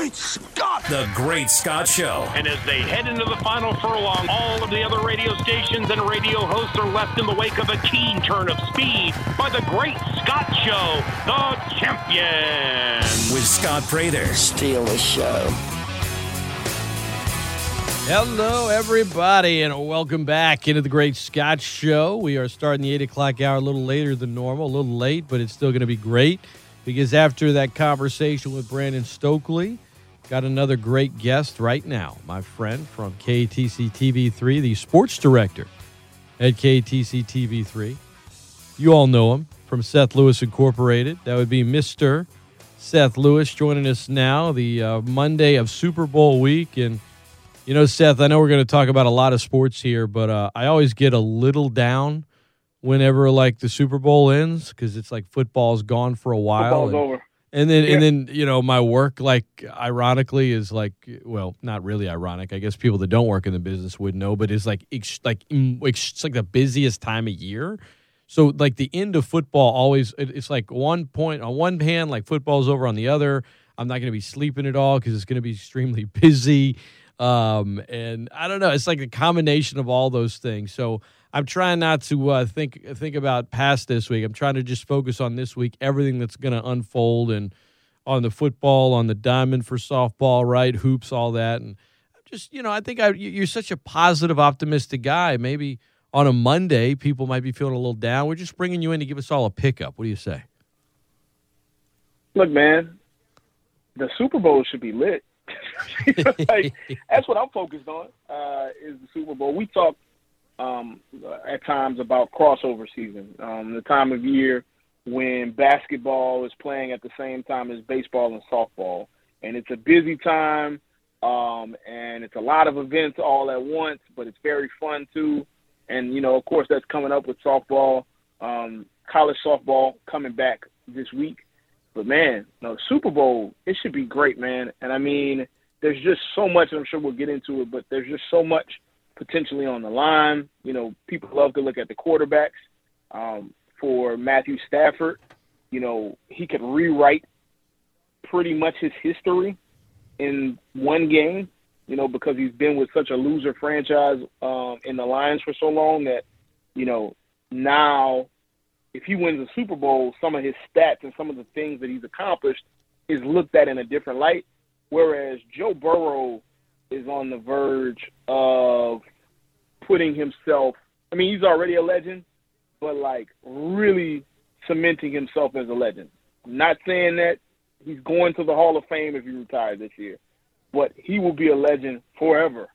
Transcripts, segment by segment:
Great Scott! The Great Scott Show. And as they head into the final furlong, all of the other radio stations and radio hosts are left in the wake of a keen turn of speed by the Great Scott Show, the champion. With Scott Prather. Steal the show. Hello, everybody, and welcome back into the Great Scott Show. We are starting the 8 o'clock hour a little later than normal, a little late, but it's still going to be great because after that conversation with Brandon Stokley, got another great guest right now, my friend from KATC TV3, the sports director at KATC TV3. You all know him from Seth Lewis Incorporated. That would be Mr. Seth Lewis joining us now, the uh, Monday of Super Bowl week. And, you know, Seth, I know we're going to talk about a lot of sports here, but uh, I always get a little down whenever like the Super Bowl ends because it's like football's gone for a while. Football's over. And then Yeah. and then you know my work like ironically is like well not really ironic. I guess people that don't work in the business would know, but it's like it's like it's like the busiest time of year. So like the end of football always it's like one point on one hand like football's over on the other. I'm not going to be sleeping at all because it's going to be extremely busy. Um, and I don't know. It's like a combination of all those things. So I'm trying not to uh, think think about past this week. I'm trying to just focus on this week, everything that's going to unfold, and on the football, on the diamond for softball, right, hoops, all that, and I'm just you know, I think I, you- you're such a positive, optimistic guy. Maybe on a Monday, people might be feeling a little down. We're just bringing you in to give us all a pickup. What do you say? Look, man, the Super Bowl should be lit. like, that's what I'm focused on. Uh, is the Super Bowl. We talk um, at times about crossover season, um, the time of year when basketball is playing at the same time as baseball and softball, and it's a busy time, um, and it's a lot of events all at once, but it's very fun too. And you know, of course, that's coming up with softball, um, college softball coming back this week. But man, no Super Bowl, it should be great, man. And I mean, there's just so much. and I'm sure we'll get into it, but there's just so much potentially on the line. You know, people love to look at the quarterbacks. Um, for Matthew Stafford, you know, he could rewrite pretty much his history in one game. You know, because he's been with such a loser franchise um, in the Lions for so long that, you know, now if he wins the Super Bowl, some of his stats and some of the things that he's accomplished is looked at in a different light. Whereas Joe Burrow is on the verge of putting himself. I mean, he's already a legend, but like really cementing himself as a legend. I'm not saying that he's going to the Hall of Fame if he retires this year, but he will be a legend forever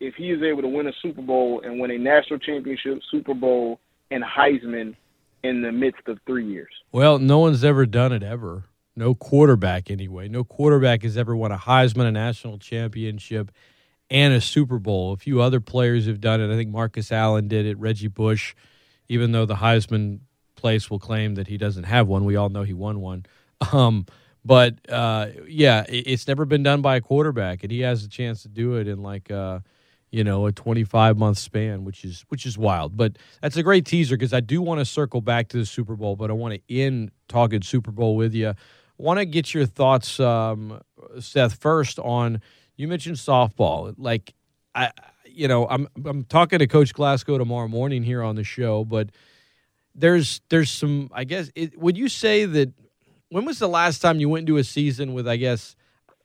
if he is able to win a Super Bowl and win a national championship, Super Bowl, and Heisman in the midst of three years. Well, no one's ever done it ever. No quarterback, anyway. No quarterback has ever won a Heisman, a national championship, and a Super Bowl. A few other players have done it. I think Marcus Allen did it, Reggie Bush, even though the Heisman place will claim that he doesn't have one. We all know he won one. Um, but uh, yeah, it's never been done by a quarterback, and he has a chance to do it in like uh, you know a 25 month span, which is which is wild. But that's a great teaser because I do want to circle back to the Super Bowl, but I want to end talking Super Bowl with you. Want to get your thoughts, um, Seth, first on you mentioned softball. Like I, you know, I'm I'm talking to Coach Glasgow tomorrow morning here on the show, but there's there's some I guess it, would you say that when was the last time you went into a season with I guess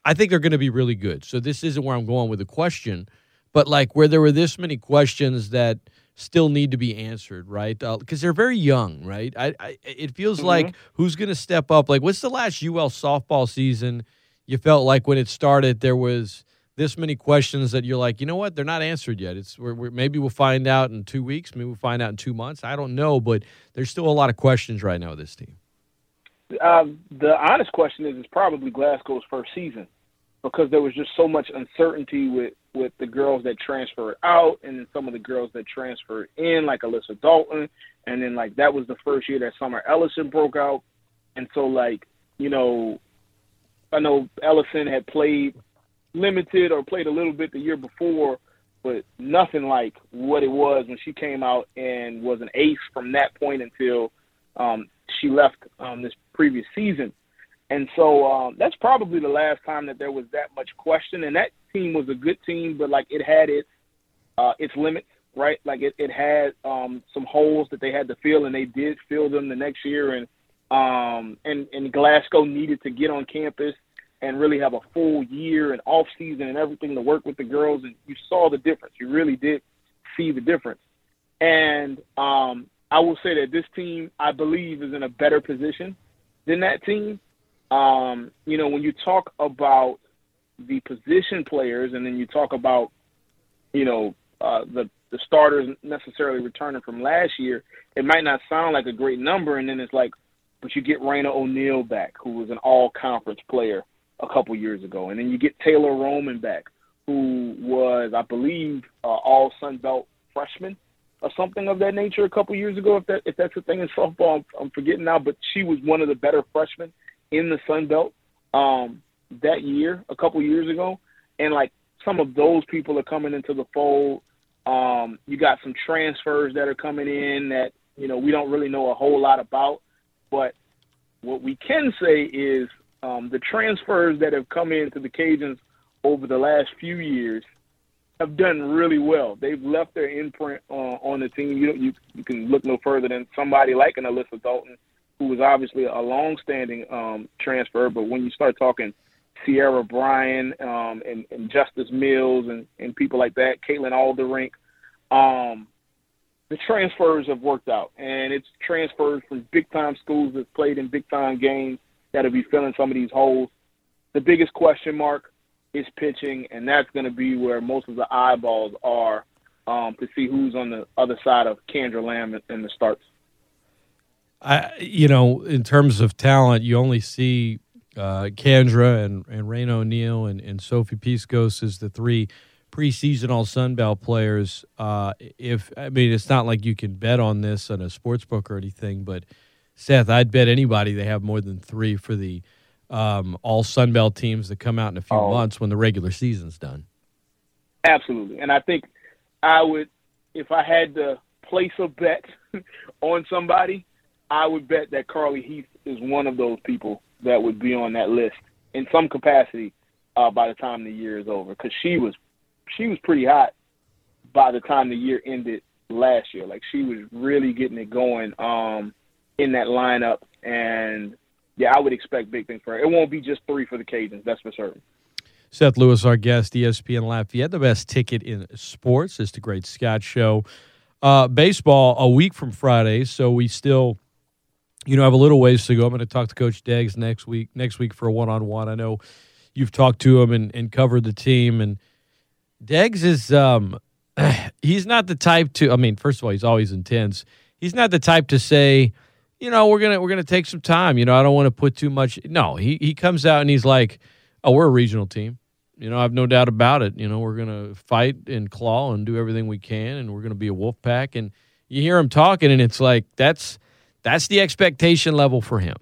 I think they're going to be really good. So this isn't where I'm going with the question, but like where there were this many questions that still need to be answered, right? Uh, because they're very young, right? I, I it feels mm-hmm. like who's going to step up? Like what's the last UL softball season you felt like when it started there was this many questions that you're like, you know what? They're not answered yet. It's we're, we're, maybe we'll find out in two weeks. Maybe we'll find out in two months. I don't know, but there's still a lot of questions right now with this team. Um, the honest question is, it's probably Glasgow's first season because there was just so much uncertainty with with the girls that transferred out and then some of the girls that transferred in, like Alyssa Dalton, and then like that was the first year that Summer Ellison broke out, and so like you know, I know Ellison had played limited or played a little bit the year before, but nothing like what it was when she came out and was an ace from that point until um, she left um, this previous season. And so um, that's probably the last time that there was that much question. And that team was a good team, but like it had its uh, its limits, right? Like it, it had um, some holes that they had to fill, and they did fill them the next year. And um, and and Glasgow needed to get on campus and really have a full year and off season and everything to work with the girls, and you saw the difference. You really did see the difference. And um, I will say that this team, I believe, is in a better position than that team. Um, you know, when you talk about the position players, and then you talk about, you know, uh, the the starters necessarily returning from last year, it might not sound like a great number, and then it's like, but you get Raina O'Neal back, who was an All Conference player a couple years ago, and then you get Taylor Roman back, who was, I believe, uh, All Sun Belt freshman or something of that nature a couple years ago. If that if that's a thing in softball, I'm, I'm forgetting now, but she was one of the better freshmen in the Sun Belt um, that year, a couple years ago, and like some of those people are coming into the fold. Um, you got some transfers that are coming in that you know we don't really know a whole lot about, but what we can say is um, the transfers that have come into the Cajuns over the last few years have done really well. They've left their imprint uh, on the team. You, you you can look no further than somebody like an Alyssa Dalton, who was obviously a long-standing um, transfer. But when you start talking Sierra Bryan um, and, and Justice Milz and, and people like that, Caitlin Alderink, um, the transfers have worked out, and it's transfers from big-time schools that played in big-time games that'll be filling some of these holes. The biggest question mark is pitching, and that's going to be where most of the eyeballs are um, to see who's on the other side of Kandra Lamb in the starts. I, you know, in terms of talent, you only see uh, Kandra and and Raina O'Neal and, and Sophie Piskos as the three preseason All Sun Belt players. Uh, if I mean, it's not like you can bet on this on a sports book or anything, but Seth, I'd bet anybody they have more than three for the um, all Sun Belt teams that come out in a few oh. months when the regular season's done. Absolutely, and I think I would, if I had to place a bet on somebody, I would bet that Carly Heath is one of those people that would be on that list in some capacity uh, by the time the year is over, because she was she was pretty hot by the time the year ended last year. Like she was really getting it going. Um, in that lineup. And yeah, I would expect big things for her. It won't be just three for the Cajuns, that's for certain. Seth Lewis, our guest, ESPN Lafayette, the best ticket in sports. It's the Great Scott Show. Uh, baseball a week from Friday, so we still, you know, have a little ways to go. I'm going to talk to Coach Deggs next week. Next week for a one on one. I know you've talked to him and, and covered the team, and Deggs is um, he's not the type to. I mean, first of all, he's always intense. He's not the type to say you know, we're gonna we're gonna take some time. You know, I don't want to put too much. No, he he comes out and he's like, "Oh, we're a regional team. You know, I have no doubt about it. You know, we're gonna fight and claw and do everything we can, and we're gonna be a wolf pack." And you hear him talking, and it's like that's that's the expectation level for him,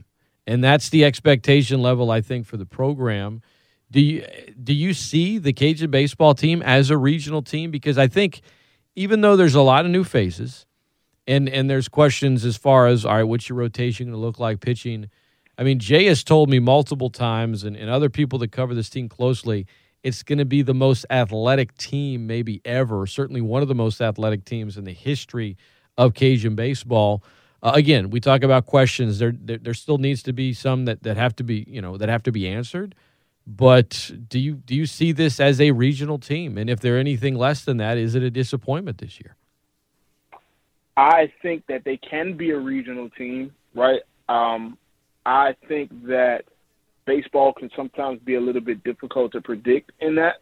and that's the expectation level I think for the program. Do you do you see the Cajun baseball team as a regional team? Because I think even though there's a lot of new faces and and there's questions as far as all right, what's your rotation going to look like pitching? I mean, Jay has told me multiple times, and, and other people that cover this team closely, it's going to be the most athletic team maybe ever. Certainly one of the most athletic teams in the history of Cajun baseball. Uh, again, we talk about questions. There, there, there still needs to be some that, that have to be you know that have to be answered. But do you do you see this as a regional team? And if they're anything less than that, is it a disappointment this year? I think that they can be a regional team, right? Um, I think that baseball can sometimes be a little bit difficult to predict in that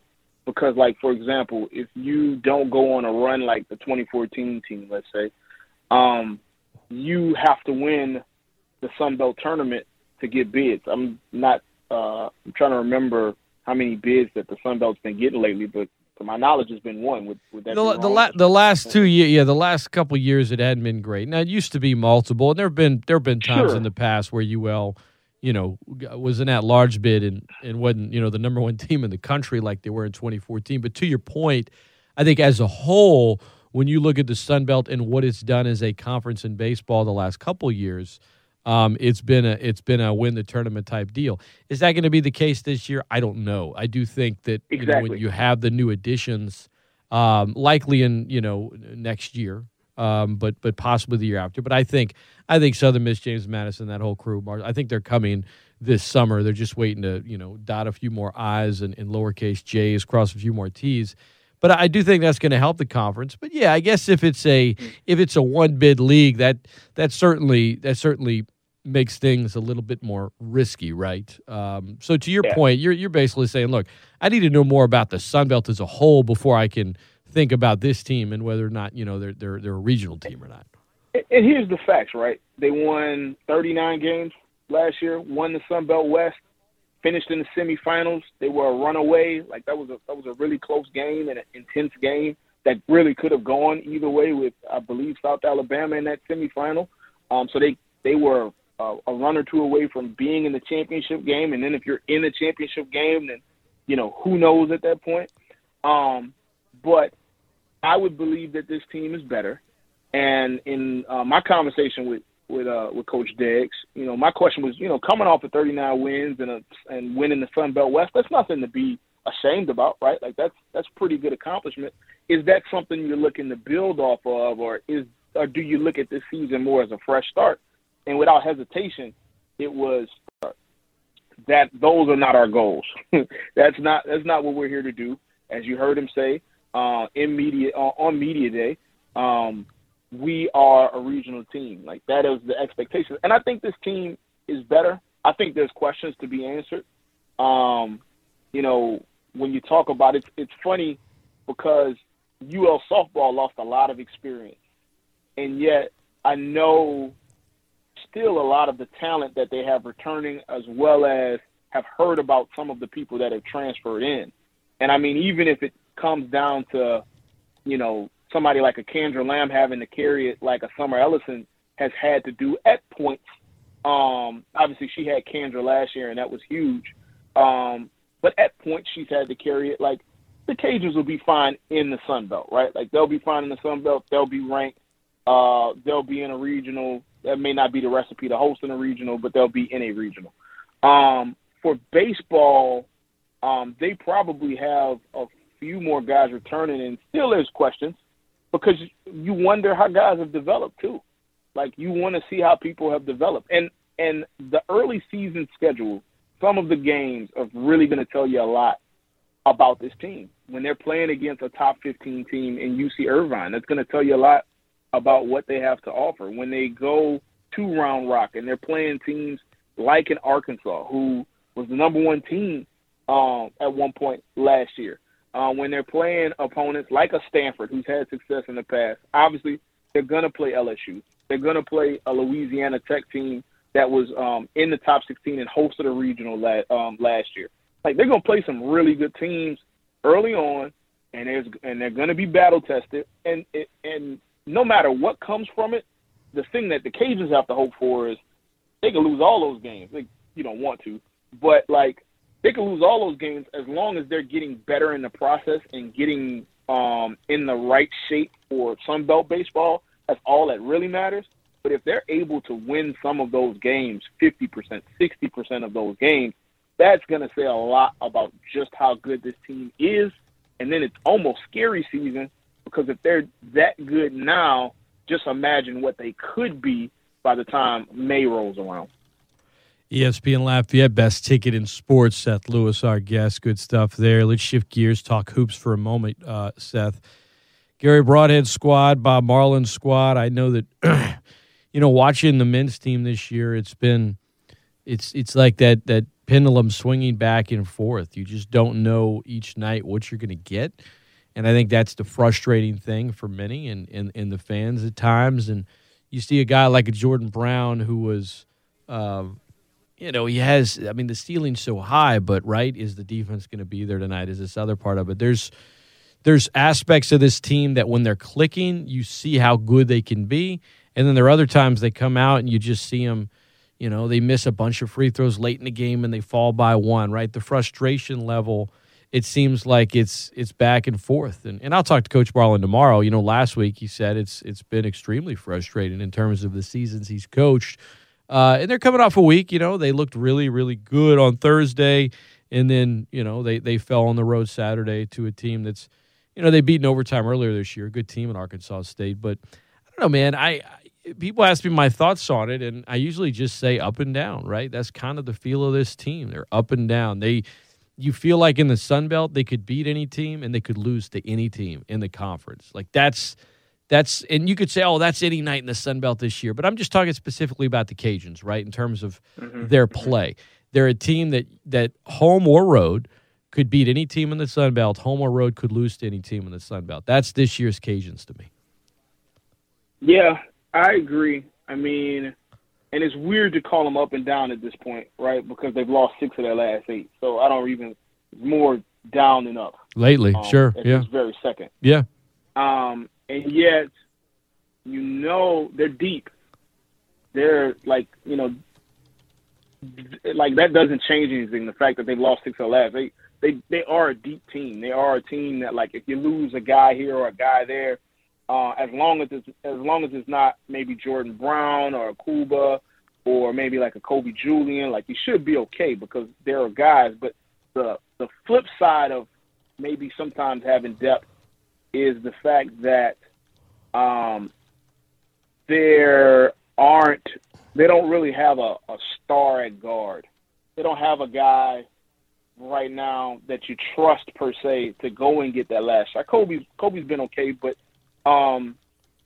because, like, for example, if you don't go on a run like the 2014 team, let's say, um, you have to win the Sun Belt tournament to get bids. I'm not. Uh, I'm trying to remember how many bids that the Sun Belt's been getting lately, but to my knowledge, has been one. Would, would that the the, la- the last two years? Yeah, the last couple years it hadn't been great. Now it used to be multiple, and there have been there have been times sure. in the past where UL, you know, was in that large bid and and wasn't you know the number one team in the country like they were in 2014. But to your point, I think as a whole, when you look at the Sun Belt and what it's done as a conference in baseball the last couple years. Um, it's been a it's been a win the tournament type deal. Is that going to be the case this year? I don't know. I do think that you know, Exactly. when you have the new additions, um, likely in you know next year, um, but but possibly the year after. But I think I think Southern Miss, James Madison, that whole crew, I think they're coming this summer. They're just waiting to you know dot a few more I's and, and lowercase J's, cross a few more T's. But I do think that's going to help the conference. But yeah, I guess if it's a if it's a one bid league, that that certainly that certainly makes things a little bit more risky, right? Um, so to your Yeah. point, you're you're basically saying, look, I need to know more about the Sun Belt as a whole before I can think about this team and whether or not you know they're they're they're a regional team or not. And and here's the facts, right? They won 39 games last year, won the Sun Belt West, finished in the semifinals. They were a runaway. Like that was a that was a really close game and an intense game that really could have gone either way with I believe South Alabama in that semifinal. Um, so they they were uh, a run or two away from being in the championship game. And then if you're in the championship game, then you know who knows at that point. Um, but I would believe that this team is better. And in uh, my conversation with with uh, with Coach Deggs, you know, my question was, you know, coming off of 39 wins and a, and winning the Sun Belt West, that's nothing to be ashamed about, right? Like that's that's pretty good accomplishment. Is that something you're looking to build off of, or is or do you look at this season more as a fresh start? And without hesitation, it was uh, that those are not our goals. that's not that's not what we're here to do. As you heard him say uh, in media uh, on media day, um, we are a regional team. Like that is the expectation, and I think this team is better. I think there's questions to be answered. Um, you know, when you talk about it, it's funny because UL softball lost a lot of experience, and yet I know still a lot of the talent that they have returning, as well as have heard about some of the people that have transferred in. And I mean, even if it comes down to, you know, somebody like a Kandra Lamb having to carry it like a Summer Ellison has had to do at points. Um, obviously, she had Kandra last year, and that was huge. Um, but at points, she's had to carry it. Like the Cajuns will be fine in the Sun Belt, right? Like they'll be fine in the Sun Belt. They'll be ranked. Uh, they'll be in a regional. That may not be the recipe to host in a regional, but they'll be in a regional. Um, for baseball, um, they probably have a few more guys returning, and still there's questions because you wonder how guys have developed too. Like you want to see how people have developed, and and the early season schedule, some of the games are really going to tell you a lot about this team when they're playing against a top 15 team in UC Irvine. That's going to tell you a lot about what they have to offer when they go to Round Rock and they're playing teams like in Arkansas, who was the number one team um, at one point last year. Uh, when they're playing opponents like a Stanford, who's had success in the past, obviously they're going to play LSU. They're going to play a Louisiana Tech team that was um, in the top 16 and hosted a regional la- um, last year. Like they're going to play some really good teams early on, and there's and they're going to be battle tested. And and no matter what comes from it, the thing that the Cajuns have to hope for is they can lose all those games. They, you don't want to, but like they can lose all those games as long as they're getting better in the process and getting um, in the right shape for Sun Belt baseball. That's all that really matters. But if they're able to win some of those games, 50%, 60% of those games, that's going to say a lot about just how good this team is. And then it's almost scary season because if they're that good now, just imagine what they could be by the time May rolls around. ESPN Lafayette, best ticket in sports. Seth Lewis, our guest. Good stuff there. Let's shift gears, talk hoops for a moment, uh, Seth. Garry Brodhead squad, Bob Marlin squad. I know that, you know, watching the men's team this year, it's been, it's it's like that that pendulum swinging back and forth. You just don't know each night what you're going to get, and I think that's the frustrating thing for many and and the fans at times. And you see a guy like a Jordan Brown who was. Uh, you know, he has. I mean, the ceiling's so high, but right, is the defense going to be there tonight? Is this other part of it? There's there's aspects of this team that when they're clicking, you see how good they can be, and then there are other times they come out and you just see them. You know, they miss a bunch of free throws late in the game and they fall by one. Right, the frustration level. It seems like it's it's back and forth, and and I'll talk to Coach Marlin tomorrow. You know, last week he said it's it's been extremely frustrating in terms of the seasons he's coached Uh, and they're coming off a week. You know, they looked really, really good on Thursday, and then you know they they fell on the road Saturday to a team that's, you know, they beat in overtime earlier this year. Good team in Arkansas State, but I don't know, man. I, I people ask me my thoughts on it, and I usually just say up and down. Right? That's kind of the feel of this team. They're up and down. They you feel like in the Sun Belt they could beat any team and they could lose to any team in the conference. Like that's that's and you could say, oh, that's any night in the Sun Belt this year. But I'm just talking specifically about the Cajuns, right? In terms of Mm-hmm. their play. They're a team that that home or road could beat any team in the Sun Belt. Home or road could lose to any team in the Sun Belt. That's this year's Cajuns to me. Yeah, I agree. I mean, and it's weird to call them up and down at this point, right? Because they've lost six of their last eight. So I don't even more down than up. Lately, um, sure, yeah, this very second. yeah, Um, and yet, you know, they're deep. They're like, you know, like that doesn't change anything. The fact that they've lost six of the last eight, they they are a deep team. They are a team that, like, if you lose a guy here or a guy there, uh, as long as it's as long as it's not maybe Jordan Brown or Kuba or maybe like a Kobe Julien, like you should be okay because there are guys. But the the flip side of maybe sometimes having depth is the fact that um, there aren't they don't really have a, a star at guard. They don't have a guy right now that you trust per se to go and get that last shot. Kobe's Kobe's been okay, but um,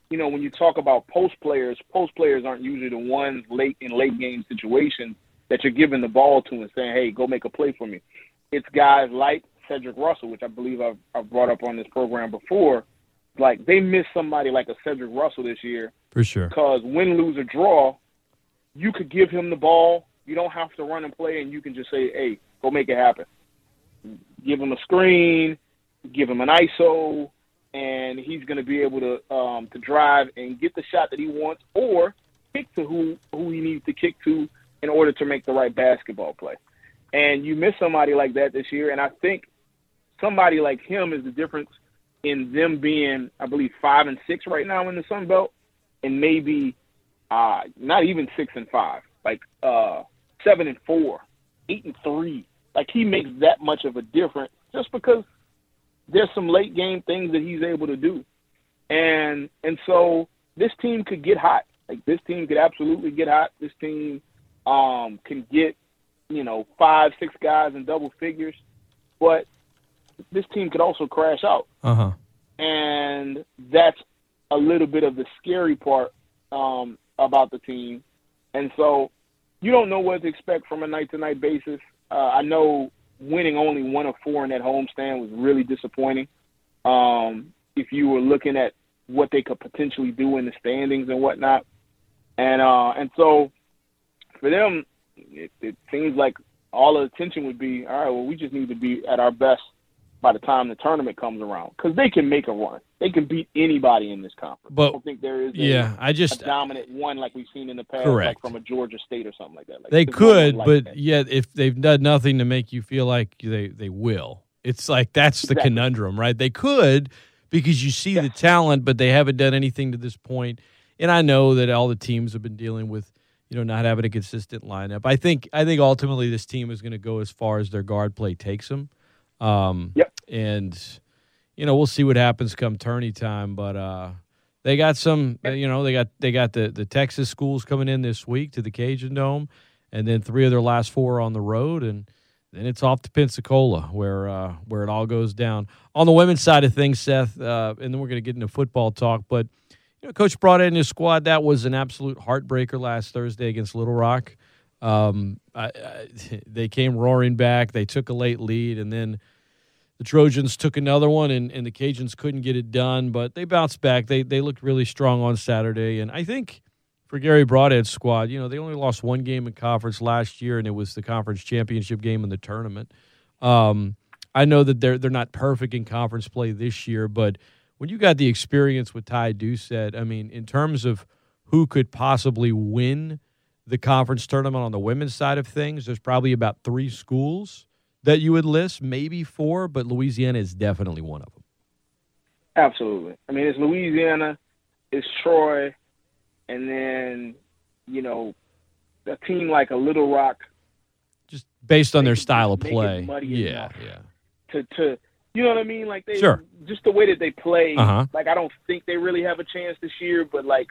you know when you talk about post players, post players aren't usually the ones late in late game situations that you're giving the ball to and saying, "Hey, go make a play for me." It's guys like Cedric Russell, which I believe I've, I've brought up on this program before. Like they miss somebody like a Cedric Russell this year for sure. because win, lose, or draw, you could give him the ball. You don't have to run and play, and you can just say, "Hey, go make it happen." Give him a screen, give him an ISO, and he's going to be able to um, to drive and get the shot that he wants, or kick to who who he needs to kick to in order to make the right basketball play. And you miss somebody like that this year, and I think somebody like him is the difference in them being, I believe, five and six right now in the Sun Belt, and maybe uh, not even six and five, like uh, seven and four, eight and three. Like he makes that much of a difference just because there's some late game things that he's able to do, and and so this team could get hot. Like this team could absolutely get hot. This team um, can get you know five, six guys in double figures, but this team could also crash out Uh huh. and that's a little bit of the scary part um, about the team. And so you don't know what to expect from a night to night basis. Uh, I know winning only one of four in that homestand was really disappointing. Um, if you were looking at what they could potentially do in the standings and whatnot, and uh, and so for them, it, it seems like all the attention would be all right. Well, we just need to be at our best by the time the tournament comes around because they can make a run. They can beat anybody in this conference. But- I don't think there is a, Yeah, I just dominant one like we've seen in the past, Correct. like from a Georgia State or something like that. Like, They there's no one could, like but that. yet if they've done nothing to make you feel like they they will, it's like that's the Exactly. conundrum, right? They could because you see the talent, but they haven't done anything to this point. And I know that all the teams have been dealing with, you know, not having a consistent lineup. I think I think ultimately this team is going to go as far as their guard play takes them. Um, Yep. And you know we'll see what happens come tourney time, but uh, they got some. You know they got they got the the Texas schools coming in this week to the Cajun Dome, and then three of their last four on the road, and then it's off to Pensacola where uh, where it all goes down. On the women's side of things, Seth, uh, and then we're going to get into football talk, but. You know, Coach Brodhead's squad. That was an absolute heartbreaker last Thursday against Little Rock. Um, I, I, they came roaring back. They took a late lead, and then the Trojans took another one, and, and the Cajuns couldn't get it done. But they bounced back. They they looked really strong on Saturday, and I think for Garry Brodhead's squad, you know, they only lost one game in conference last year, and it was the conference championship game in the tournament. Um, I know that they're they're not perfect in conference play this year, but when you got the experience with Ty Doucet, I mean, in terms of who could possibly win the conference tournament on the women's side of things, there's probably about three schools that you would list, maybe four, but Louisiana is definitely one of them. Absolutely. I mean, it's Louisiana, it's Troy, and then you know a team like a Little Rock Just based on their it- style of play. Yeah, yeah. to to you know what I mean? Like they Sure. just the way that they play. Uh-huh. Like I don't think they really have a chance this year, but like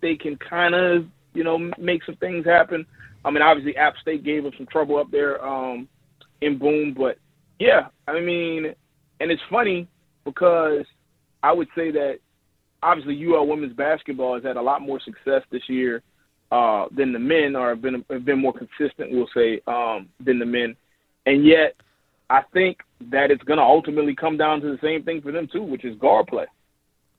they can kind of you know make some things happen. I mean, obviously App State gave them some trouble up there um, in Boone, but yeah, I mean, and it's funny because I would say that obviously UL women's basketball has had a lot more success this year uh, than the men, or have been have been more consistent, we'll say, um, than the men, and yet I think that it's going to ultimately come down to the same thing for them too, which is guard play.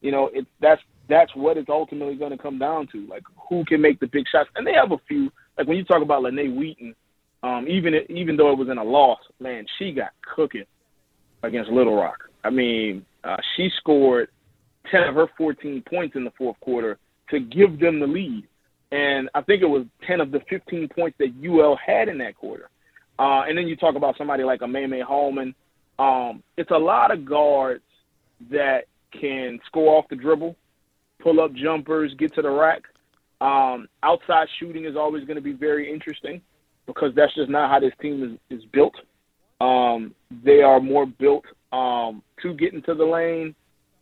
You know, it's that's that's what it's ultimately going to come down to, like who can make the big shots, and they have a few. Like when you talk about Lene Wheaton, um, even even though it was in a loss, man, she got cooking against Little Rock. I mean, uh, she scored ten of her fourteen points in the fourth quarter to give them the lead, and I think it was ten of the fifteen points that UL had in that quarter. Uh, and then you talk about somebody like a May Holman. Um, it's a lot of guards that can score off the dribble, pull up jumpers, get to the rack. Um, outside shooting is always going to be very interesting because that's just not how this team is, is built. Um, they are more built um, to get into the lane,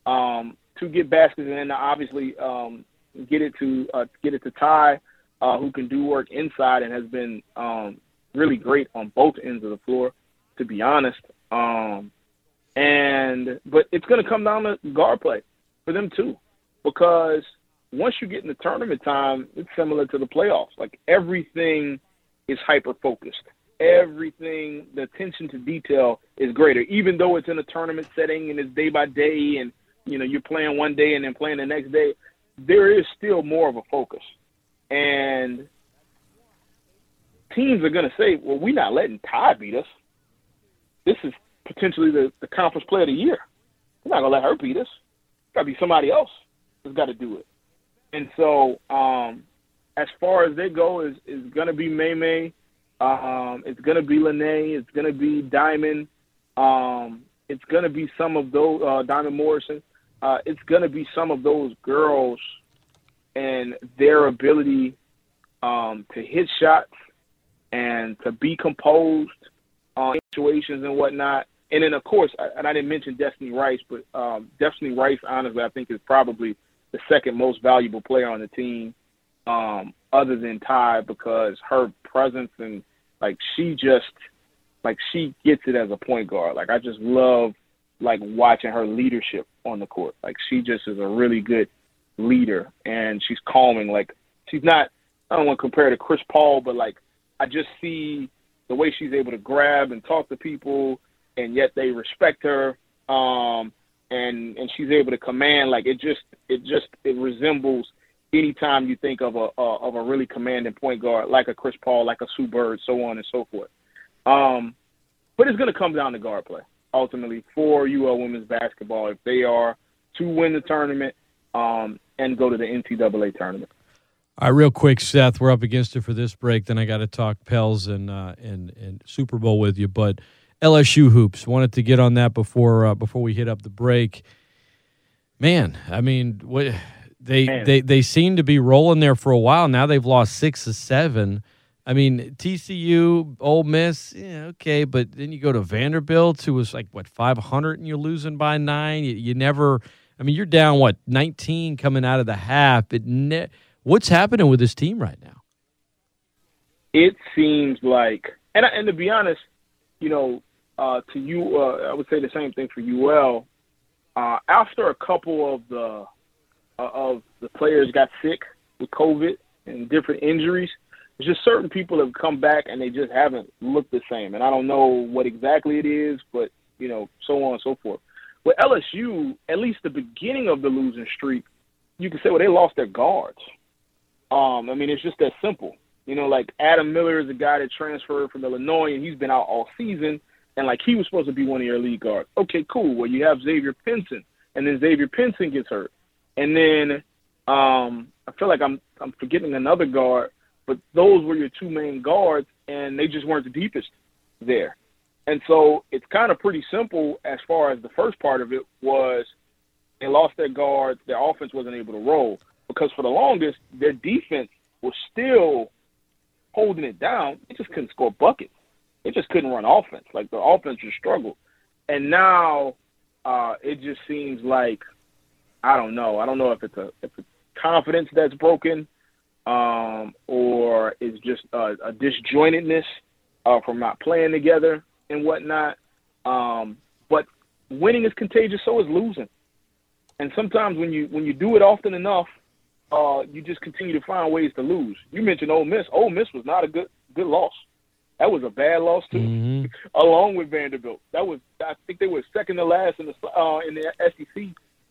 um, to get baskets, and then obviously um, get it to uh, get it to Ty, uh, who can do work inside and has been um, really great on both ends of the floor, to be honest. Um, and but it's going to come down to guard play for them too, because once you get in the tournament time, it's similar to the playoffs. Like everything is hyper focused. Everything, the attention to detail is greater, even though it's in a tournament setting and it's day by day, and you know you're playing one day and then playing the next day. There is still more of a focus, and teams are going to say, "Well, we're not letting Ty beat us. This is potentially the, the conference player of the year. We're not going to let her beat us. Got to be somebody else got to do it." And so, um, as far as they go, is is going to be May May. Um, it's going to be Lene. It's going to be Diamond. Um, it's going to be some of those uh, Diamond Morrison. Uh, it's going to be some of those girls and their ability um, to hit shots and to be composed on situations and whatnot. And then, of course, and I didn't mention Destiny Rice, but um, Destiny Rice, honestly, I think is probably the second most valuable player on the team, um, other than Ty, because her presence and like she just like she gets it as a point guard. Like I just love like watching her leadership on the court. Like she just is a really good leader, and she's calming. Like she's not. I don't want to compare to Chris Paul, but like I just see the way she's able to grab and talk to people, and yet they respect her. Um, and and she's able to command. Like it just it just it resembles anytime you think of a of a really commanding point guard like a Chris Paul, like a Sue Bird, so on and so forth. Um, but it's going to come down to guard play ultimately for UL women's basketball if they are to win the tournament um, and go to the NCAA tournament. All right, real quick, Seth. We're up against it for this break. Then I got to talk Pels and uh, and and Super Bowl with you. But LSU hoops wanted to get on that before uh, before we hit up the break. Man, I mean, what they Man. they they seem to be rolling there for a while now. They've lost six or seven. I mean, TCU, Ole Miss, yeah, okay, but then you go to Vanderbilt, who was like what five hundred, and you're losing by nine. You, you never. I mean, you're down what nineteen coming out of the half. It ne- what's happening with this team right now? It seems like, and and to be honest, you know, uh, to you, uh, I would say the same thing for UL. Uh, after a couple of the uh, of the players got sick with COVID and different injuries, there's just certain people have come back and they just haven't looked the same. And I don't know what exactly it is, but you know, so on and so forth. With LSU, at least the beginning of the losing streak, you can say, well, they lost their guards. Um, I mean, it's just that simple. You know, like Adam Miller is a guy that transferred from Illinois and he's been out all season, and like he was supposed to be one of your lead guards. Okay, cool. Well, you have Xavier Pinson, and then Xavier Pinson gets hurt, and then um, I feel like I'm I'm forgetting another guard, but those were your two main guards, and they just weren't the deepest there. And so it's kind of pretty simple as far as the first part of it was they lost their guards, their offense wasn't able to roll because for the longest their defense was still holding it down. They just couldn't score buckets. They just couldn't run offense. Like the offense just struggled. And now uh, it just seems like I don't know. I don't know if it's a if it's confidence that's broken, um, or it's just a, a disjointedness uh, from not playing together and whatnot. Um, but winning is contagious, so is losing. And sometimes when you when you do it often enough, uh, you just continue to find ways to lose. You mentioned Ole Miss. Ole Miss was not a good good loss. That was a bad loss too, Mhm. along with Vanderbilt. That was I think they were second to last in the uh, in the SEC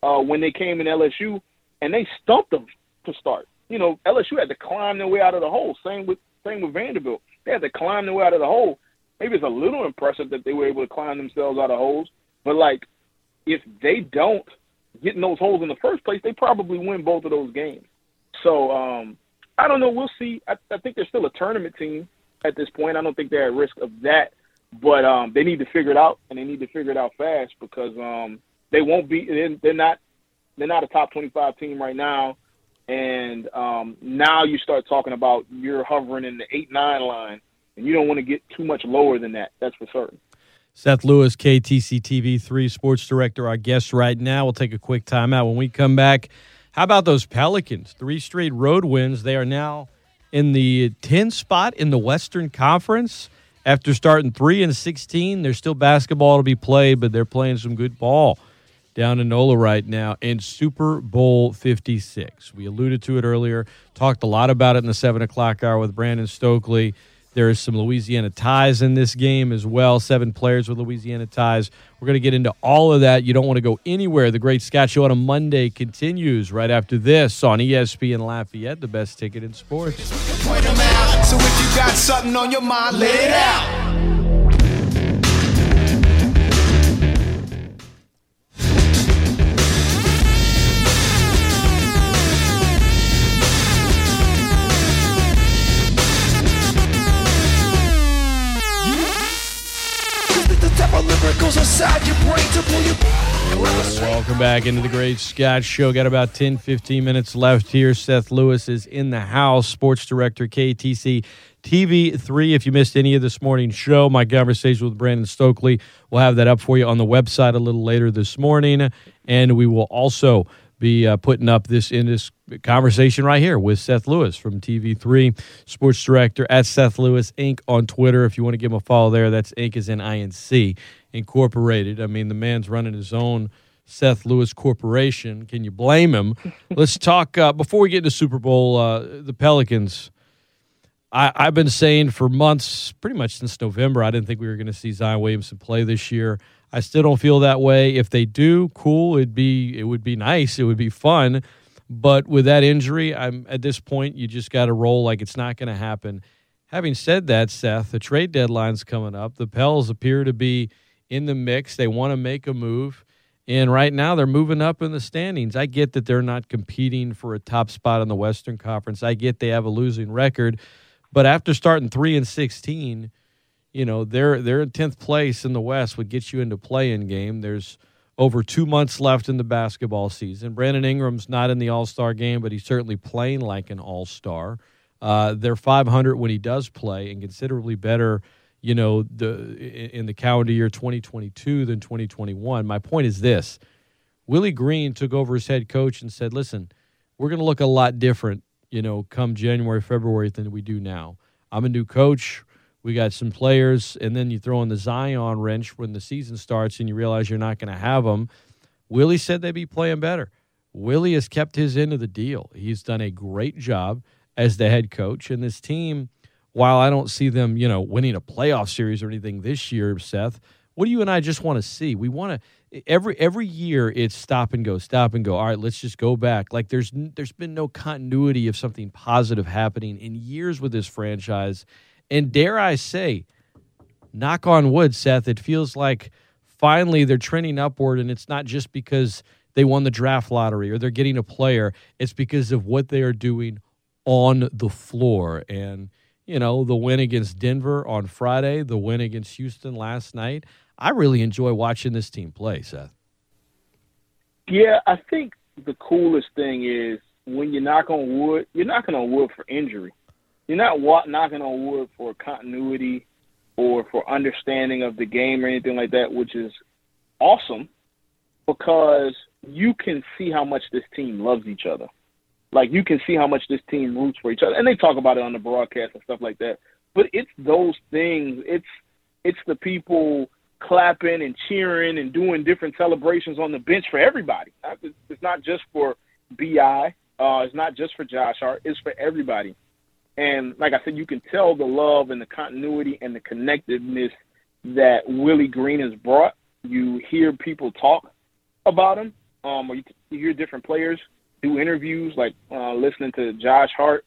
uh, when they came in LSU, and they stumped them to start. You know, LSU had to climb their way out of the hole. Same with same with Vanderbilt. They had to climb their way out of the hole. Maybe it's a little impressive that they were able to climb themselves out of holes, but like if they don't get in those holes in the first place, they probably win both of those games. So um, I don't know. We'll see. I, I think they're still a tournament team at this point. I don't think they're at risk of that, but um, they need to figure it out, and they need to figure it out fast because um, they won't be. They're, not. They're not a top twenty-five team right now, and um, now you start talking about you're hovering in the eight-nine line, and you don't want to get too much lower than that. That's for certain. Seth Lewis, KATC TV 3 sports director, our guest right now. We'll take a quick timeout. When we come back, how about those Pelicans? Three straight road wins. They are now in the 10 spot in the Western Conference. After starting 3 and 16, there's still basketball to be played, but they're playing some good ball down in NOLA right now in Super Bowl 56. We alluded to it earlier, talked a lot about it in the 7 o'clock hour with Brandon Stokley. There is some Louisiana ties in this game as well. Seven players with Louisiana ties. We're going to get into all of that. You don't want to go anywhere. The Great Scott Show on a Monday continues right after this on ESPN Lafayette, the best ticket in sports. So if you got something on your mind, let it out. Welcome back into the Great Scott Show. Got about 10, 15 minutes left here. Seth Lewis is in the house, sports director, KATC TV3. If you missed any of this morning's show, my conversation with Brandon Stokley, we'll have that up for you on the website a little later this morning. And we will also be uh, putting up this in this conversation right here with Seth Lewis from TV3, sports director at Seth Lewis Inc. on Twitter. If you want to give him a follow there, that's Inc. is in INC Incorporated. I mean, the man's running his own Seth Lewis Corporation. Can you blame him? Let's talk uh, before we get into Super Bowl. Uh, the Pelicans. I, I've been saying for months, pretty much since November, I didn't think we were going to see Zion Williamson play this year. I still don't feel that way. If they do, cool. It'd be it would be nice. It would be fun. But with that injury, I'm at this point. You just got to roll like it's not going to happen. Having said that, Seth, the trade deadline's coming up. The Pels appear to be in the mix. They want to make a move. And right now they're moving up in the standings. I get that they're not competing for a top spot in the Western Conference. I get they have a losing record. But after starting 3 and 16, you know, they're they're in 10th place in the West would get you into play-in game. There's over 2 months left in the basketball season. Brandon Ingram's not in the All-Star game, but he's certainly playing like an All-Star. Uh, they're 500 when he does play and considerably better you know the in the calendar year 2022 than 2021 my point is this willie green took over as head coach and said listen we're going to look a lot different you know come january february than we do now i'm a new coach we got some players and then you throw in the zion wrench when the season starts and you realize you're not going to have them willie said they'd be playing better willie has kept his end of the deal he's done a great job as the head coach and this team while I don't see them, you know, winning a playoff series or anything this year, Seth, what do you and I just want to see? We want to every every year it's stop and go, stop and go. All right, let's just go back. Like there's there's been no continuity of something positive happening in years with this franchise, and dare I say, knock on wood, Seth, it feels like finally they're trending upward, and it's not just because they won the draft lottery or they're getting a player. It's because of what they are doing on the floor and you know, the win against Denver on Friday, the win against Houston last night. I really enjoy watching this team play, Seth. Yeah, I think the coolest thing is when you knock on wood, you're knocking on wood for injury. You're not knocking on wood for continuity or for understanding of the game or anything like that, which is awesome because you can see how much this team loves each other. Like you can see how much this team roots for each other, and they talk about it on the broadcast and stuff like that. But it's those things. It's it's the people clapping and cheering and doing different celebrations on the bench for everybody. It's not just for Bi. Uh, it's not just for Josh Hart. It's for everybody. And like I said, you can tell the love and the continuity and the connectedness that Willie Green has brought. You hear people talk about him, um, or you, you hear different players do interviews, like uh, listening to Josh Hart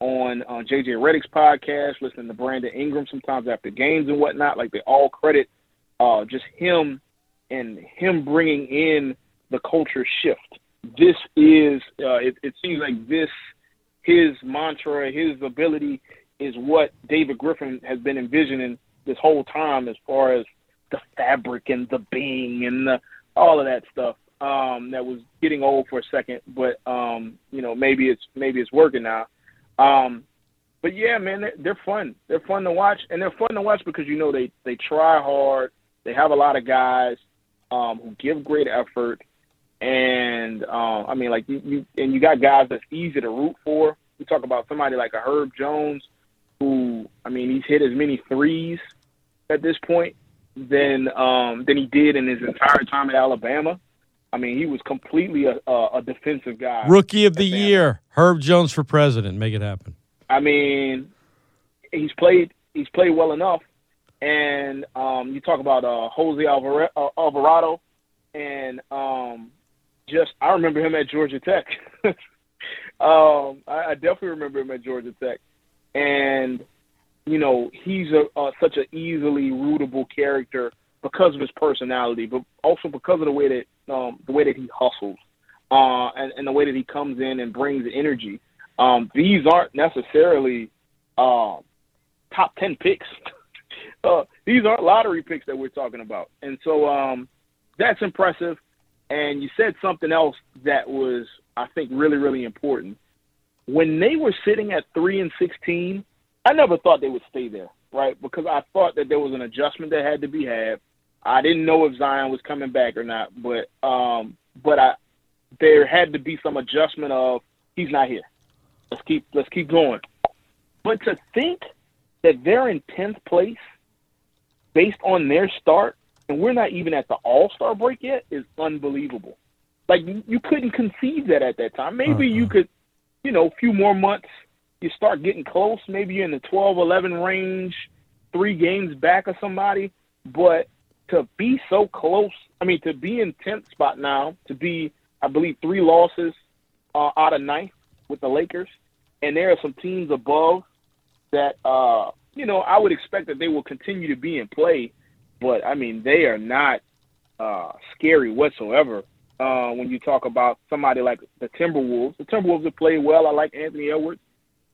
on uh, JJ Redick's podcast, listening to Brandon Ingram sometimes after games and whatnot. Like they all credit uh, just him and him bringing in the culture shift. This is uh, it, it seems like this his mantra, his ability is what David Griffin has been envisioning this whole time as far as the fabric and the being and the, all of that stuff um, that was getting old for a second, but um, you know maybe it's maybe it's working now. Um, but yeah, man, they're, they're fun. They're fun to watch, and they're fun to watch because you know they they try hard. They have a lot of guys um, who give great effort, and um, I mean, like you, you and you got guys that's easy to root for. We talk about somebody like a Herb Jones, who I mean, he's hit as many threes at this point than um, than he did in his entire time at Alabama. I mean, he was completely a, a, a defensive guy. Rookie of the year, Herb Jones for president. Make it happen. I mean, he's played he's played well enough. And um, you talk about uh, Jose uh, Alvarado, and um, just I remember him at Georgia Tech. um, I, I definitely remember him at Georgia Tech, and you know he's a, uh, such an easily rootable character because of his personality, but also because of the way that um, the way that he hustles, uh, and, and the way that he comes in and brings energy. Um, these aren't necessarily uh, top ten picks. uh, these aren't lottery picks that we're talking about, and so um, that's impressive. And you said something else that was, I think, really, really important. When they were sitting at three and sixteen, I never thought they would stay there, right? Because I thought that there was an adjustment that had to be had. I didn't know if Zion was coming back or not, but um, but I there had to be some adjustment of he's not here. Let's keep let's keep going. But to think that they're in tenth place based on their start, and we're not even at the All Star break yet, is unbelievable. Like you couldn't conceive that at that time. Maybe uh-huh. you could, you know, a few more months, you start getting close. Maybe you're in the 12, 11 range, three games back of somebody. But to be so close, I mean, to be in 10th spot now, to be, I believe, three losses uh, out of ninth with the Lakers, and there are some teams above that, uh, you know, I would expect that they will continue to be in play, but I mean, they are not uh, scary whatsoever. Uh, when you talk about somebody like the Timberwolves, the Timberwolves have played well. I like Anthony Edwards,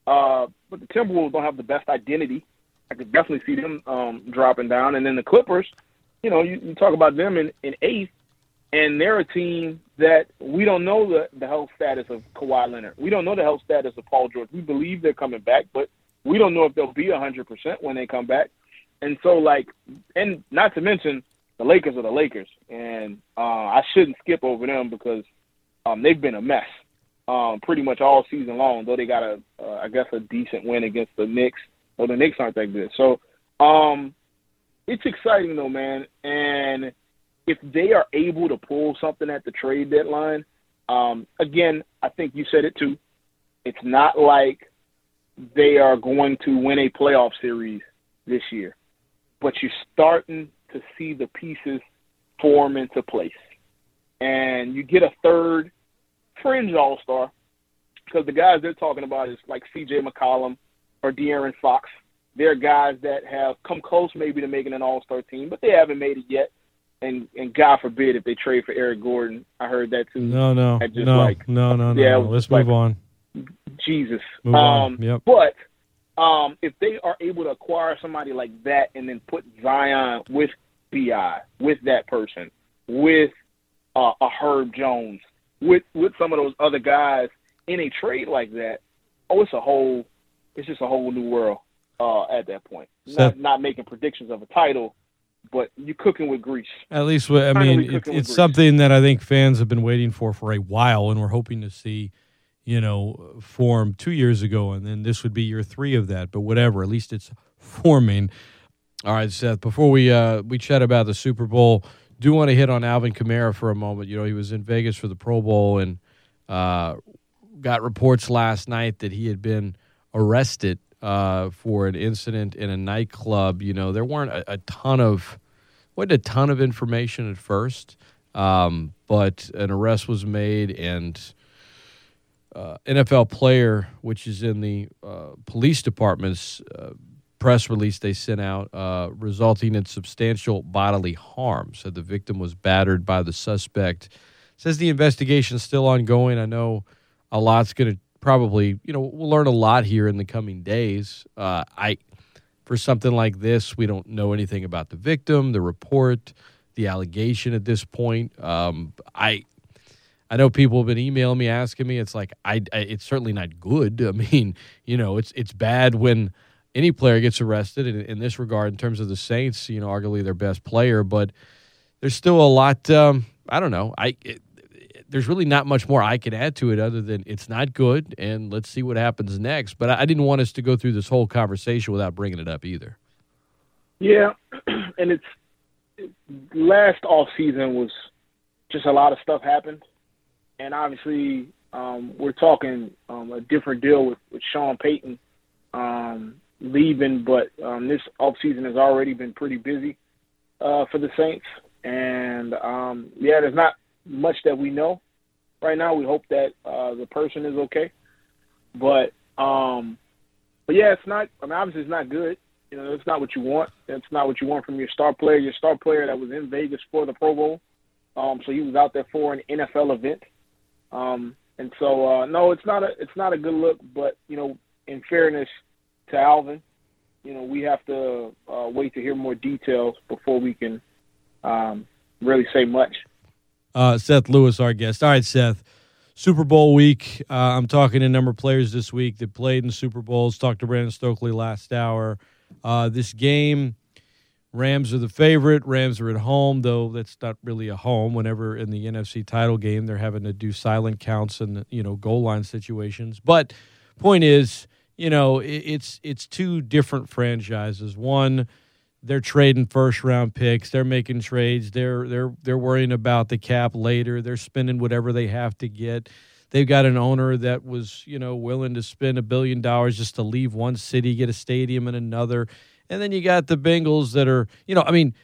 uh, but the Timberwolves don't have the best identity. I could definitely see them um, dropping down, and then the Clippers you know, you, you talk about them in, in eighth, and they're a team that we don't know the, the health status of Kawhi Leonard. We don't know the health status of Paul George. We believe they're coming back, but we don't know if they'll be 100% when they come back. And so, like, and not to mention, the Lakers are the Lakers, and uh, I shouldn't skip over them because um, they've been a mess um, pretty much all season long. Though they got a, uh, I guess, a decent win against the Knicks. Well, the Knicks aren't that good. So, um, it's exciting though, man. And if they are able to pull something at the trade deadline, um, again, I think you said it too. It's not like they are going to win a playoff series this year, but you're starting to see the pieces form into place. And you get a third fringe all star because the guys they're talking about is like CJ McCollum or De'Aaron Fox They're guys that have come close maybe to making an All Star team, but they haven't made it yet. And and God forbid if they trade for Eric Gordon. I heard that too. No, no, no, like, no, no, no. Yeah, let's like, move on. Jesus. Move um, on. Yep. But um, if they are able to acquire somebody like that and then put Zion with Bi, with that person, with uh, a Herb Jones, with with some of those other guys in a trade like that, oh, it's a whole it's just a whole new world uh, at that point. Not not making predictions of a title, but you cooking with grease. At least, I mean, it, it's something that I think fans have been waiting for for a while, and we're hoping to see, you know, form two years ago, and then this would be year three of that. But whatever, at least it's forming. All right, Seth. Before we uh, we chat about the Super Bowl, do want to hit on Alvin Kamara for a moment. You know, he was in Vegas for the Pro Bowl and uh, got reports last night that he had been arrested uh, for an incident in a nightclub. You know, there weren't a, a ton of wasn't a ton of information at first, um, but an arrest was made and. Uh, NFL player, which is in the uh, police department's uh, press release they sent out, uh, resulting in substantial bodily harm. Said the victim was battered by the suspect. Says the investigation is still ongoing. I know a lot's going to probably, you know, we'll learn a lot here in the coming days. Uh, I, for something like this, we don't know anything about the victim, the report, the allegation at this point. Um, I, I know people have been emailing me asking me. It's like I, I, it's certainly not good. I mean, you know, it's it's bad when any player gets arrested. In, in this regard, in terms of the Saints, you know, arguably their best player, but there's still a lot. Um, I don't know. I it, there's really not much more I can add to it other than it's not good, and let's see what happens next. But I, I didn't want us to go through this whole conversation without bringing it up either. Yeah, and it's last off season was just a lot of stuff happened, and obviously um, we're talking um, a different deal with, with Sean Payton um, leaving, but um, this offseason has already been pretty busy uh, for the Saints, and um, yeah, there's not much that we know right now. We hope that uh, the person is okay, but um, but yeah, it's not. I mean, obviously, it's not good. You know, it's not what you want. It's not what you want from your star player. Your star player that was in Vegas for the Pro Bowl. Um, so he was out there for an NFL event. Um, and so uh, no, it's not a it's not a good look. But you know, in fairness to Alvin, you know, we have to uh, wait to hear more details before we can um, really say much. Uh, Seth Lewis, our guest. All right, Seth. Super Bowl week. Uh, I'm talking to a number of players this week that played in Super Bowls. Talked to Brandon Stokley last hour. Uh, this game, Rams are the favorite. Rams are at home, though that's not really a home. Whenever in the NFC title game, they're having to do silent counts and you know goal line situations. But point is, you know, it's it's two different franchises. One they're trading first round picks. They're making trades. They're they're they're worrying about the cap later. They're spending whatever they have to get. They've got an owner that was, you know, willing to spend a billion dollars just to leave one city, get a stadium in another. And then you got the Bengals that are, you know, I mean,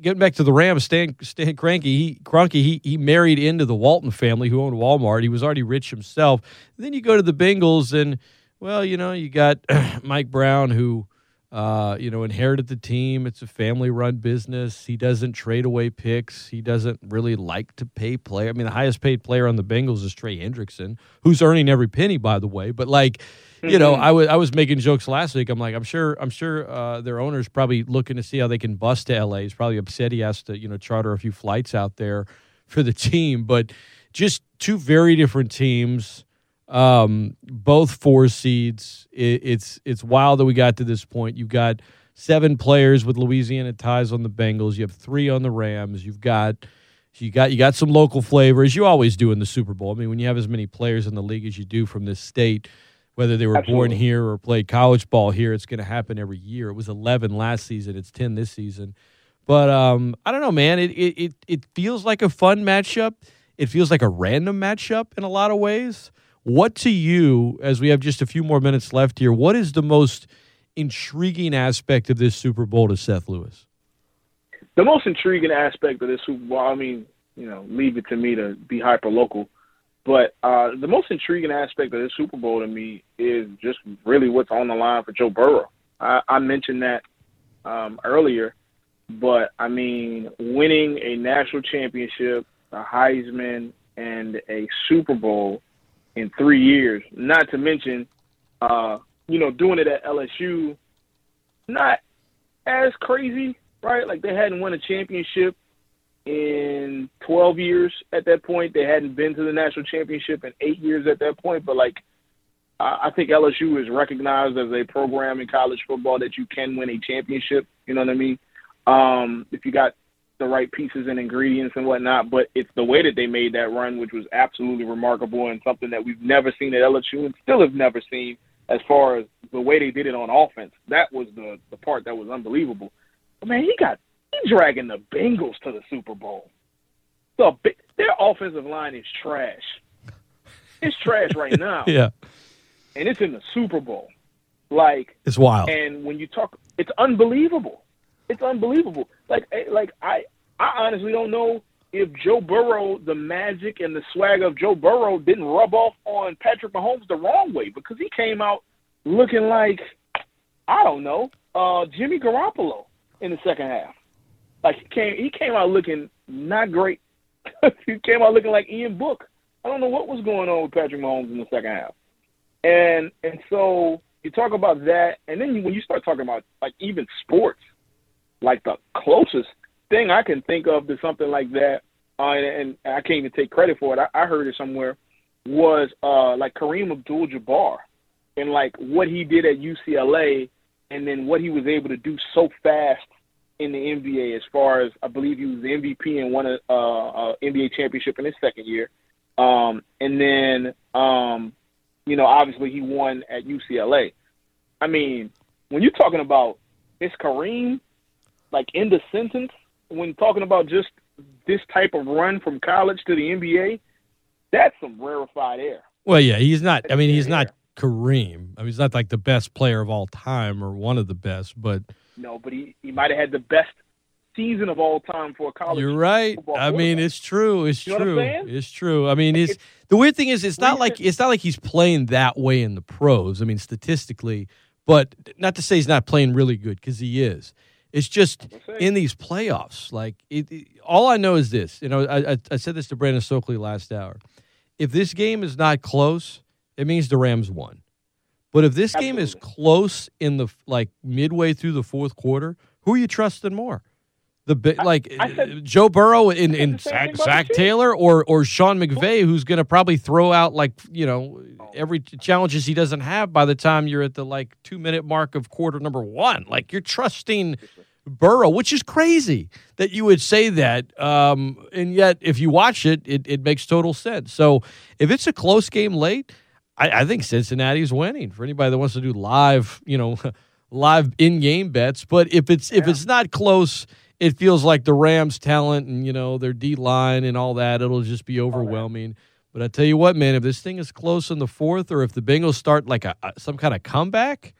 getting back to the Rams, Stan Stan he Kroenke, he he married into the Walton family who owned Walmart. He was already rich himself. then you go to the Bengals and well, you know, you got Mike Brown who uh, you know, inherited the team. It's a family run business. He doesn't trade away picks. He doesn't really like to pay player. I mean, the highest paid player on the Bengals is Trey Hendrickson, who's earning every penny, by the way. But like, you know, I was I was making jokes last week. I'm like, I'm sure I'm sure uh, their owner's probably looking to see how they can bust to LA. He's probably upset he has to, you know, charter a few flights out there for the team. But just two very different teams um, both four seeds. It, it's it's wild that we got to this point. You've got seven players with Louisiana ties on the Bengals. You have three on the Rams. You've got you got you got some local flavor as you always do in the Super Bowl. I mean, when you have as many players in the league as you do from this state, whether they were born here or played college ball here, it's going to happen every year. It was 11 last season. It's 10 this season. But um, I don't know, man. It, it it it feels like a fun matchup. It feels like a random matchup in a lot of ways. What to you, as we have just a few more minutes left here, what is the most intriguing aspect of this Super Bowl to Seth Lewis? The most intriguing aspect of this Super Bowl, I mean, you know, leave it to me to be hyper local. But uh, the most intriguing aspect of this Super Bowl to me is just really what's on the line for Joe Burrow. I, I mentioned that um, earlier, but I mean, winning a national championship, a Heisman, and a Super Bowl in three years, not to mention, uh, you know, doing it at LSU, not as crazy, right? Like they hadn't won a championship in 12 years at that point. They hadn't been to the national championship in eight years at that point. But like, I think LSU is recognized as a program in college football that you can win a championship. You know what I mean? Um, if you got the right pieces and ingredients and whatnot, but it's the way that they made that run, which was absolutely remarkable and something that we've never seen at LSU and still have never seen as far as the way they did it on offense. That was the the part that was unbelievable. But man, he got he dragging the Bengals to the Super Bowl. The their offensive line is trash. It's trash right now, Yeah, and it's in the Super Bowl. Like it's wild. and when you talk, it's unbelievable. It's unbelievable. Like, eh, like I, I honestly don't know if Joe Burrow, the magic and the swag of Joe Burrow, didn't rub off on Patrick Mahomes the wrong way because he came out looking like, I don't know, uh, Jimmy Garoppolo in the second half. Like he came, he came out looking not great. he came out looking like Ian Book. I don't know what was going on with Patrick Mahomes in the second half. And and so you talk about that, and then you, when you start talking about like even sports, like the closest thing I can think of to something like that, uh, and, and I can't even take credit for it. I, I heard it somewhere was uh, like Kareem Abdul-Jabbar and like what he did at UCLA, and then what he was able to do so fast in the NBA. As far as I believe he was the MVP and won a uh, uh, NBA championship in his second year, um, and then um, you know obviously he won at UCLA. I mean, when you're talking about it's Kareem, like in the sentence, when talking about just this type of run from college to the NBA, that's some rarefied air. Well, yeah, he's not. I mean, he's not Kareem. I mean, he's not like the best player of all time or one of the best, but No, but he, he might have had the best season of all time for a college. you're right. I mean, it's true. It's You know what I'm true. It's true. I mean, it's It's- the weird thing is, it's not like it's not like he's playing that way in the pros. I mean, statistically, but not to say he's not playing really good because he is. It's just in these playoffs. Like, it, it- all I know is this. You know, I, I, I said this to Brandon Stokley last hour. If this game is not close, it means the Rams won. But if this game is close in the like midway through the fourth quarter, who are you trusting more? The bi- like I said- uh, Joe Burrow and, said and the same Zac, Zac. Taylor or or Sean McVay, who's going to probably throw out like you know every challenges he doesn't have by the time you're at the like two minute mark of quarter number one. Like you're trusting Burrow, which is crazy that you would say that. Um, and yet, if you watch it, it, it makes total sense. So if it's a close game late, I, I think Cincinnati's winning for anybody that wants to do live, you know, live in game bets. But if it's if it's not close, it feels like the Rams' talent and you know their D line and all that. It'll just be overwhelming. But I tell you what, man, if this thing is close in the fourth, or if the Bengals start like a, some kind of comeback,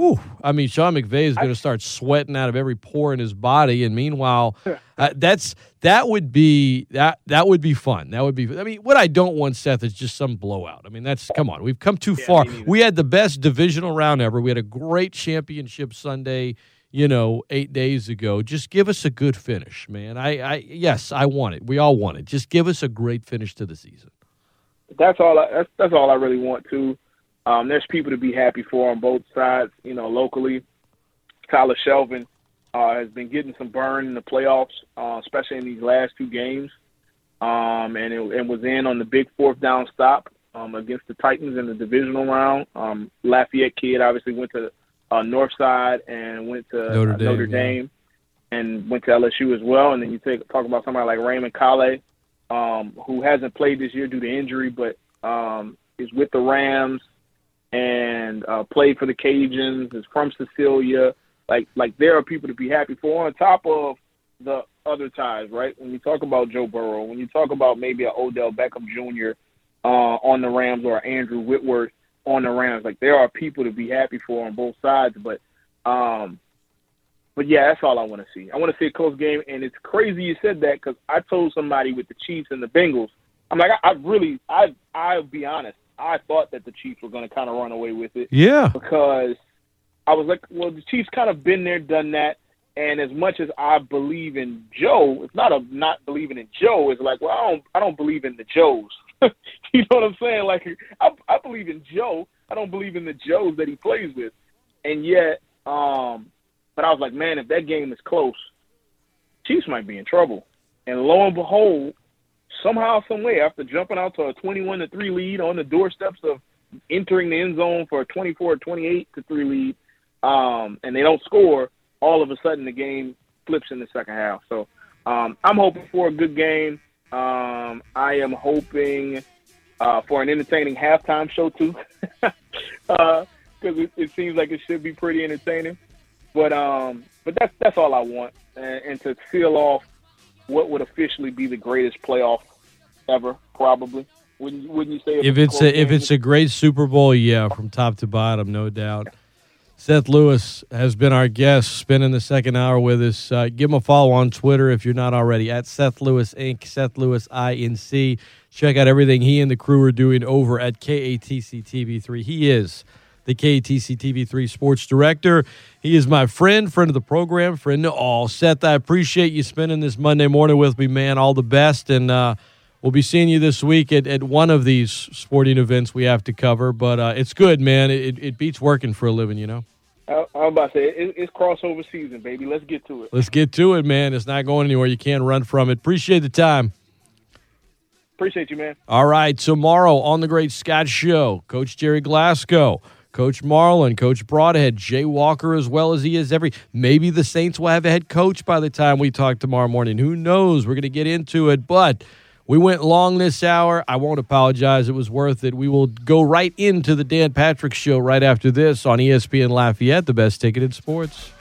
Ooh, I mean, Sean McVay is going to start sweating out of every pore in his body, and meanwhile, uh, that's that would be that that would be fun. That would be. I mean, what I don't want, Seth, is just some blowout. I mean, that's come on, we've come too far. We had the best divisional round ever. We had a great championship Sunday. You know, eight days ago. Just give us a good finish, man. I, I yes, I want it. We all want it. Just give us a great finish to the season. that's all. I, that's that's all I really want to. Um, there's people to be happy for on both sides. You know, locally, Tyler Shelvin uh, has been getting some burn in the playoffs, uh, especially in these last two games, um, and it, and was in on the big fourth down stop um, against the Titans in the divisional round. Um, Lafayette kid obviously went to uh, Northside and went to Notre uh, Notre Dame, yeah. Dame, and went to LSU as well. And then you take talk about somebody like Raymond Calais, um, who hasn't played this year due to injury, but um, is with the Rams and uh, played for the Cajuns. Is from Cecilia. Like like there are people to be happy for on top of the other ties, right? When you talk about Joe Burrow, when you talk about maybe a Odell Beckham Jr. Uh, on the Rams or Andrew Whitworth on the Rams, like there are people to be happy for on both sides. But um, but yeah, that's all I want to see. I want to see a close game, and it's crazy you said that because I told somebody with the Chiefs and the Bengals, I'm like, I, I really, I, I'll be honest, I thought that the Chiefs were going to kind of run away with it Yeah, because I was like, well, the Chiefs kind of been there, done that. And as much as I believe in Joe, it's not a not believing in Joe. It's like, well, I don't, I don't believe in the Joes. you know what I'm saying? Like, I, I believe in Joe. I don't believe in the Joes that he plays with. And yet, um, but I was like, man, if that game is close, Chiefs might be in trouble. And lo and behold, somehow, some way, after jumping out to a 21 to three lead on the doorsteps of entering the end zone for a 24 28 to 3 lead um, and they don't score, all of a sudden the game flips in the second half. So um, I'm hoping for a good game. Um, I am hoping uh, for an entertaining halftime show too, because uh, it, it, seems like it should be pretty entertaining. But um, but that's that's all I want, and, and to seal off what would officially be the greatest playoff ever, probably. Wouldn't wouldn't you say? If, if it's a, if it's a great Super Bowl, yeah, from top to bottom, no doubt. Seth Lewis has been our guest, spending the second hour with us. Uh, give him a follow on Twitter if you're not already at Seth Lewis Inc. Seth Lewis INC. Check out everything he and the crew are doing over at KATC TV3. He is the KATC TV3 sports director. He is my friend, friend of the program, friend to all. Seth, I appreciate you spending this Monday morning with me, man. All the best, and uh, we'll be seeing you this week at, at one of these sporting events we have to cover. But uh, it's good, man. It, it beats working for a living, you know. I, I'm about to say it, it's crossover season, baby. Let's get to it. Let's get to it, man. It's not going anywhere. You can't run from it. Appreciate the time. Appreciate you, man. All right, tomorrow on the Great Scott Show, Coach Gerry Glasgow. Coach Marlin, Coach Brodhead, Jay Walker, as well as he is every. Maybe the Saints will have a head coach by the time we talk tomorrow morning. Who knows? We're going to get into it, but we went long this hour. I won't apologize. It was worth it. We will go right into the Dan Patrick Show right after this on ESPN Lafayette, the best ticket in sports.